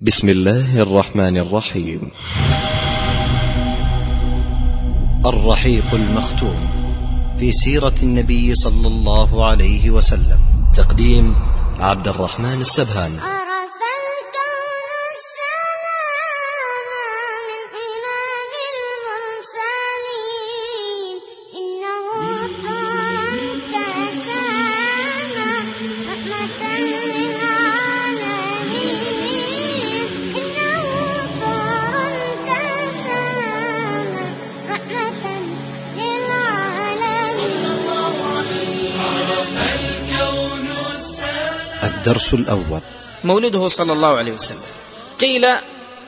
بسم الله الرحمن الرحيم. الرحيق المختوم. في سيرة النبي صلى الله عليه وسلم. تقديم عبد الرحمن السبهان. الدرس الأول. مولده صلى الله عليه وسلم. قيل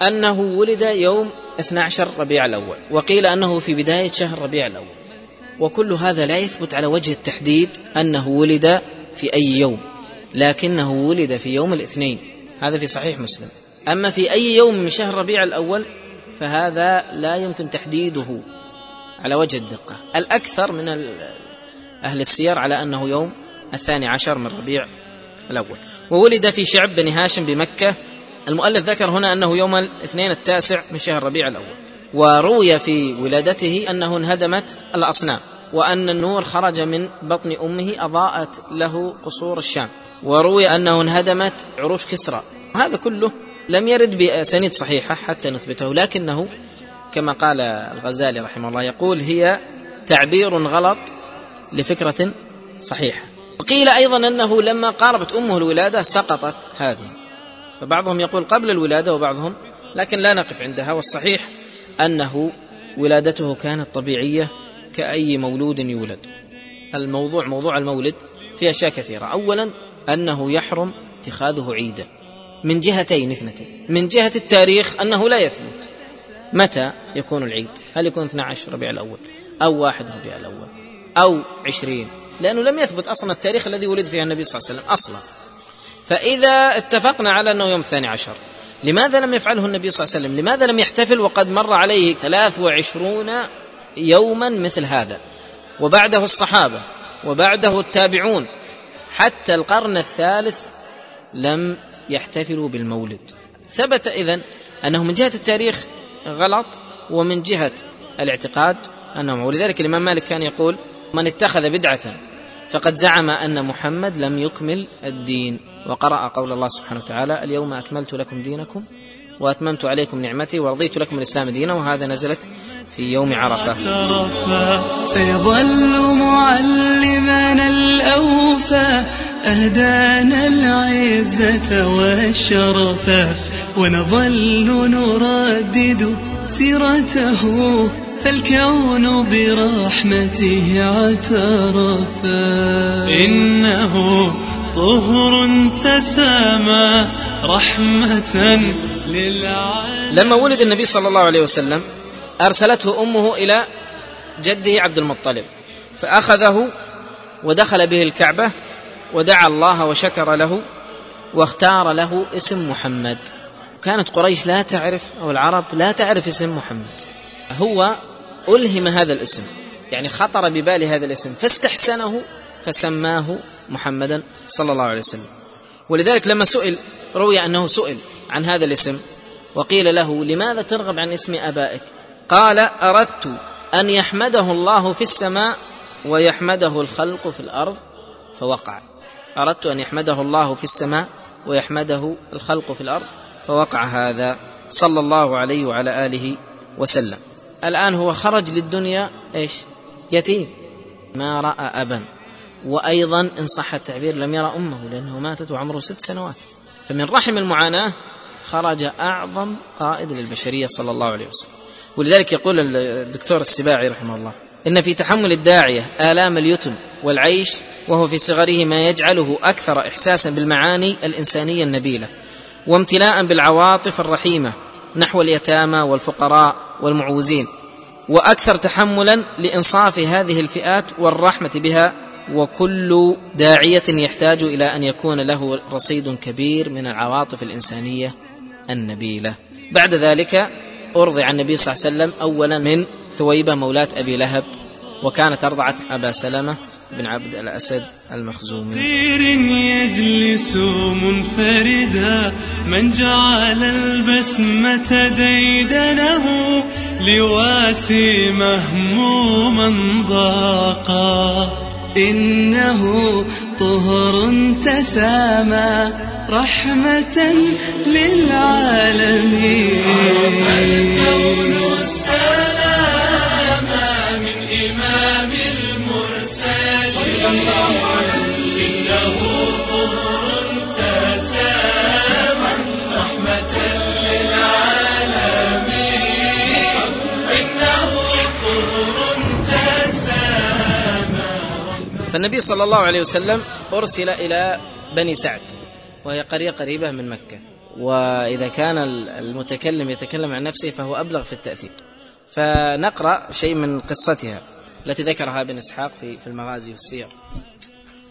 أنه ولد يوم 12 ربيع الأول وقيل أنه في بداية شهر ربيع الأول. وكل هذا لا يثبت على وجه التحديد أنه ولد في أي يوم لكنه ولد في يوم الاثنين. هذا في صحيح مسلم. أما في أي يوم من شهر ربيع الأول فهذا لا يمكن تحديده على وجه الدقة. الأكثر من أهل السير على أنه يوم الثاني عشر من ربيع الأول. وولد في شعب بني هاشم بمكة. المؤلف ذكر هنا أنه يوم الاثنين التاسع من شهر ربيع الأول. وروي في ولادته أنه انهدمت الأصنام وأن النور خرج من بطن أمه أضاءت له قصور الشام. وروي أنه انهدمت عروش كسرى. هذا كله لم يرد بأسانيد صحيحة حتى نثبته لكنه كما قال الغزالي رحمه الله يقول هي تعبير غلط لفكرة صحيحة. وقيل أيضا أنه لما قاربت أمه الولادة سقطت هذه. فبعضهم يقول قبل الولادة وبعضهم لكن لا نقف عندها. والصحيح أنه ولادته كانت طبيعية كأي مولود يولد. الموضوع موضوع المولد في أشياء كثيرة. أولا أنه يحرم اتخاذه عيدا من جهتين اثنتين. من جهة التاريخ أنه لا يثبت متى يكون العيد. هل يكون 12 ربيع الأول أو واحد ربيع الأول أو عشرين لأنه لم يثبت أصلا التاريخ الذي ولد فيه النبي صلى الله عليه وسلم أصلا. فإذا اتفقنا على أنه يوم الثاني عشر لماذا لم يفعله النبي صلى الله عليه وسلم؟ لماذا لم يحتفل وقد مر عليه ثلاث وعشرون يوما مثل هذا؟ وبعده الصحابة وبعده التابعون حتى القرن الثالث لم يحتفلوا بالمولد. ثبت إذن أنه من جهة التاريخ غلط ومن جهة الاعتقاد أنه ولذلك الإمام مالك كان يقول من اتخذ بدعة فقد زعم أن محمد لم يكمل الدين. وقرأ قول الله سبحانه وتعالى اليوم أكملت لكم دينكم وأتممت عليكم نعمتي ورضيت لكم الإسلام دينا. وهذا نزلت في يوم شرفا سيظل معلمنا الأوفى أهدانا العزة والشرفا ونظل نردد سيرته فالكون برحمته اعترفا إنه طهر تسامى رحمة للعالمين. لما ولد النبي صلى الله عليه وسلم أرسلته أمه إلى جده عبد المطلب فأخذه ودخل به الكعبة ودعا الله وشكر له واختار له اسم محمد. كانت قريش لا تعرف أو العرب لا تعرف اسم محمد. هو ألهم هذا الاسم يعني خطر ببال هذا الاسم فاستحسنه فسماه محمدا صلى الله عليه وسلم. ولذلك لما سئل روي أنه سئل عن هذا الاسم وقيل له لماذا ترغب عن اسم آبائك؟ قال أردت أن يحمده الله في السماء ويحمده الخلق في الأرض فوقع. أردت أن يحمده الله في السماء ويحمده الخلق في الأرض فوقع هذا صلى الله عليه وعلى آله وسلم. الآن هو خرج للدنيا إيش؟ يتيم. ما رأى أبا. وأيضا إن صح التعبير لم يرى أمه لأنه ماتت وعمره ست سنوات. فمن رحم المعاناة خرج أعظم قائد للبشرية صلى الله عليه وسلم. ولذلك يقول الدكتور السباعي رحمه الله إن في تحمل الداعية آلام اليتم والعيش وهو في صغره ما يجعله أكثر احساسا بالمعاني الإنسانية النبيلة وامتلاء بالعواطف الرحيمة نحو اليتامى والفقراء والمعوزين وأكثر تحملا لإنصاف هذه الفئات والرحمة بها وكل داعية يحتاج إلى أن يكون له رصيد كبير من العواطف الإنسانية النبيلة. بعد ذلك أرضع النبي صلى الله عليه وسلم اولا من ثويبة مولاه أبي لهب وكانت أرضعت أبا سلمة بن عبد الأسد المخزومي. طير يجلس منفردا من جعل البسمة ديدنه لواسي مهموما ضاقا. إنه طهر تسامى رحمة للعالمين. الكون السلام فالنبي صلى الله عليه وسلم أرسل إلى بني سعد وهي قرية قريبة من مكة. وإذا كان المتكلم يتكلم عن نفسه فهو أبلغ في التأثير. فنقرأ شيء من قصتها. التي ذكرها ابن إسحاق في في المغازي والسير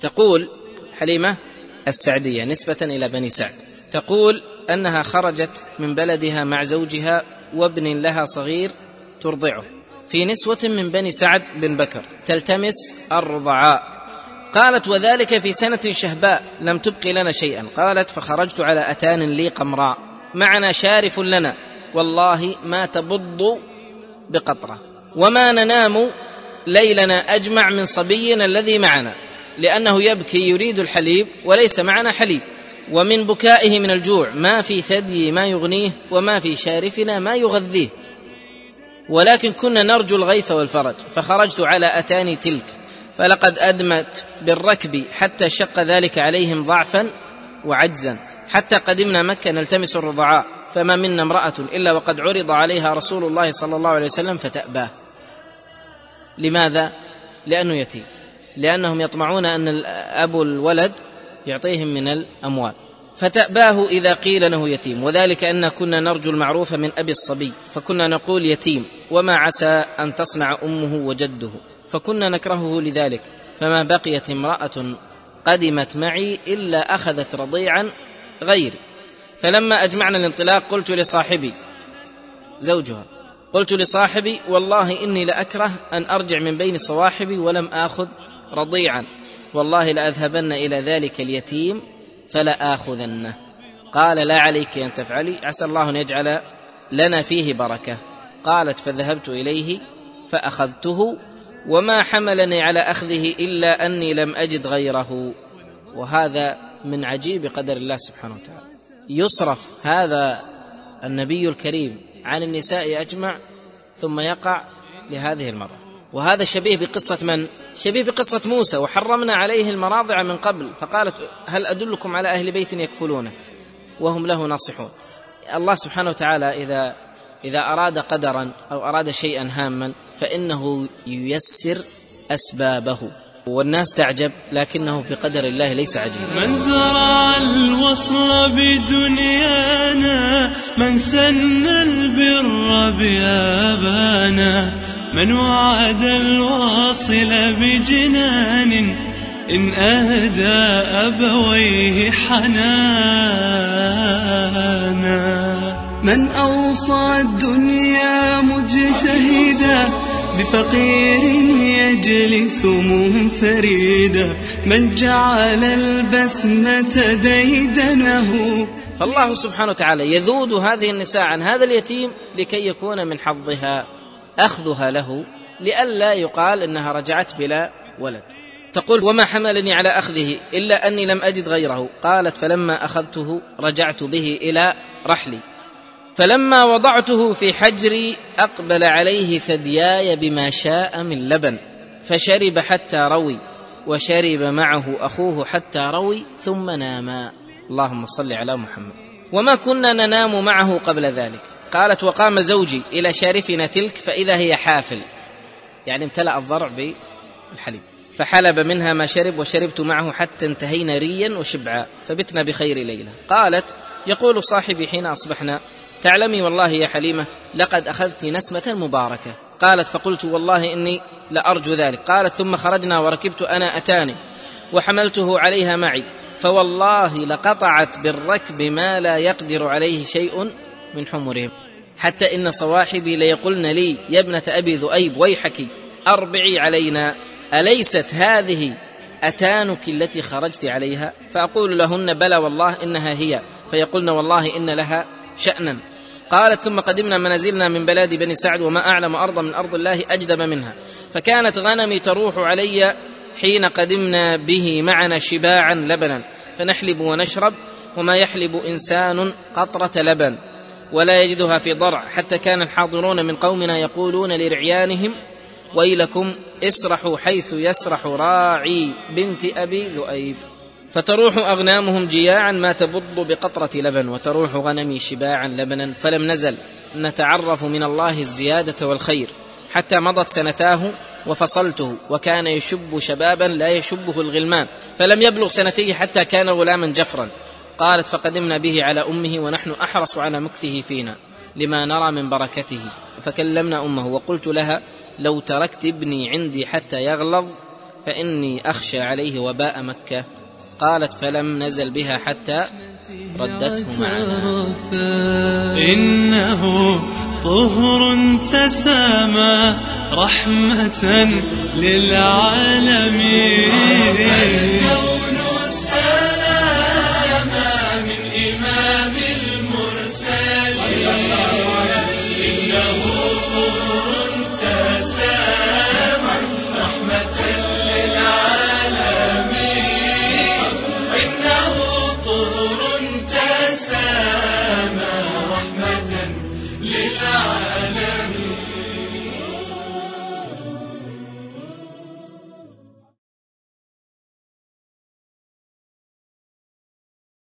تقول حليمة السعدية نسبة إلى بني سعد. تقول أنها خرجت من بلدها مع زوجها وابن لها صغير ترضعه. في نسوة من بني سعد بن بكر تلتمس الرضعاء قالت وذلك في سنة شهباء لم تبق لنا شيئا. قالت فخرجت على أتان لي قمراء. معنا شارف لنا. والله ما تبض بقطرة. وما ننام ليلنا أجمع من صبينا الذي معنا لأنه يبكي يريد الحليب وليس معنا حليب ومن بكائه من الجوع ما في ثدي ما يغنيه وما في شارفنا ما يغذيه. ولكن كنا نرجو الغيث والفرج فخرجت على أتاني تلك فلقد أدمت بالركب حتى شق ذلك عليهم ضعفا وعجزا. حتى قدمنا مكة نلتمس الرضعاء فما منا امرأة إلا وقد عرض عليها رسول الله صلى الله عليه وسلم فتأباه. لماذا؟ لأنه يتيم. لأنهم يطمعون أن أبو الولد يعطيهم من الأموال. فتأباه إذا قيل له يتيم. وذلك أن كنا نرجو المعروف من أبي الصبي. فكنا نقول يتيم. وما عسى أن تصنع أمه وجده. فكنا نكرهه لذلك. فما بقيت امرأة قدمت معي إلا أخذت رضيعا غيري. فلما أجمعنا الانطلاق قلت لصاحبي زوجها. قلت لصاحبي والله إني لأكره أن أرجع من بين صواحبي ولم آخذ رضيعا. والله لأذهبن إلى ذلك اليتيم فلآخذنه. قال لا عليك أن تفعلي عسى الله أن يجعل لنا فيه بركة. قالت فذهبت إليه فأخذته وما حملني على أخذه إلا أني لم أجد غيره. وهذا من عجيب قدر الله سبحانه وتعالى. يصرف هذا النبي الكريم عن النساء أجمع ثم يقع لهذه المرأة. وهذا شبيه بقصة من؟ شبيه بقصة موسى وحرمنا عليه المراضع من قبل فقالت هل أدلكم على أهل بيت يكفلونه؟ وهم له ناصحون. الله سبحانه وتعالى إذا إذا أراد قدرا أو أراد شيئا هاما فإنه ييسر أسبابه. والناس تعجب لكنه بقدر الله ليس عجيبا. من زرع الوصل بدنيانا من سن البر بآبانا. من وعد الواصل بجنان إن أهدى أبويه حنانا. من أوصى الدنيا مجتهدا بفقير يجلس منفردا. من جعل البسمة ديدنه. فالله سبحانه وتعالى يذود هذه النساء عن هذا اليتيم لكي يكون من حظها أخذها له لئلا يقال إنها رجعت بلا ولد. تقول وما حملني على أخذه إلا أني لم أجد غيره. قالت فلما أخذته رجعت به إلى رحلي. فلما وضعته في حجري أقبل عليه ثدياي بما شاء من لبن فشرب حتى روي وشرب معه أخوه حتى روي ثم ناما. اللهم صل على محمد. وما كنا ننام معه قبل ذلك. قالت وقام زوجي إلى شارفنا تلك فإذا هي حافل. يعني امتلأ الضرع بالحليب. فحلب منها ما شرب وشربت معه حتى انتهينا ريا وشبعا فبتنا بخير ليلة. قالت يقول صاحبي حين أصبحنا تعلمي والله يا حليمة لقد أخذت نسمة مباركة. قالت فقلت والله إني لأرجو ذلك. قالت ثم خرجنا وركبت أنا أتاني وحملته عليها معي. فوالله لقطعت بالركب ما لا يقدر عليه شيء من حمرهم. حتى إن صواحبي ليقولن لي يا ابنة أبي ذؤيب ويحك أربعي علينا أليست هذه أتانك التي خرجت عليها؟ فأقول لهن بلى والله إنها هي. فيقولن والله إن لها شأنا. قالت ثم قدمنا منازلنا من بلاد بني سعد وما أعلم أرضا من أرض الله أجدب منها. فكانت غنمي تروح علي حين قدمنا به معنا شباعا لبنا. فنحلب ونشرب وما يحلب إنسان قطرة لبن ولا يجدها في ضرع. حتى كان الحاضرون من قومنا يقولون لرعيانهم ويلكم اسرحوا حيث يسرح راعي بنت أبي ذؤيب. فتروح أغنامهم جياعا ما تبض بقطرة لبن وتروح غنمي شباعا لبنا فلم نزل. نتعرف من الله الزيادة والخير. حتى مضت سنتاه وفصلته وكان يشب شبابا لا يشبه الغلمان. فلم يبلغ سنتيه حتى كان غلاما جفرا. قالت فقدمنا به على أمه ونحن أحرص على مكثه فينا لما نرى من بركته. فكلمنا أمه وقلت لها لو تركت ابني عندي حتى يغلظ فإني أخشى عليه وباء مكة. قالت فلم نزل بها حتى ردته معنا إنه طهر تسامى رحمة للعالمين.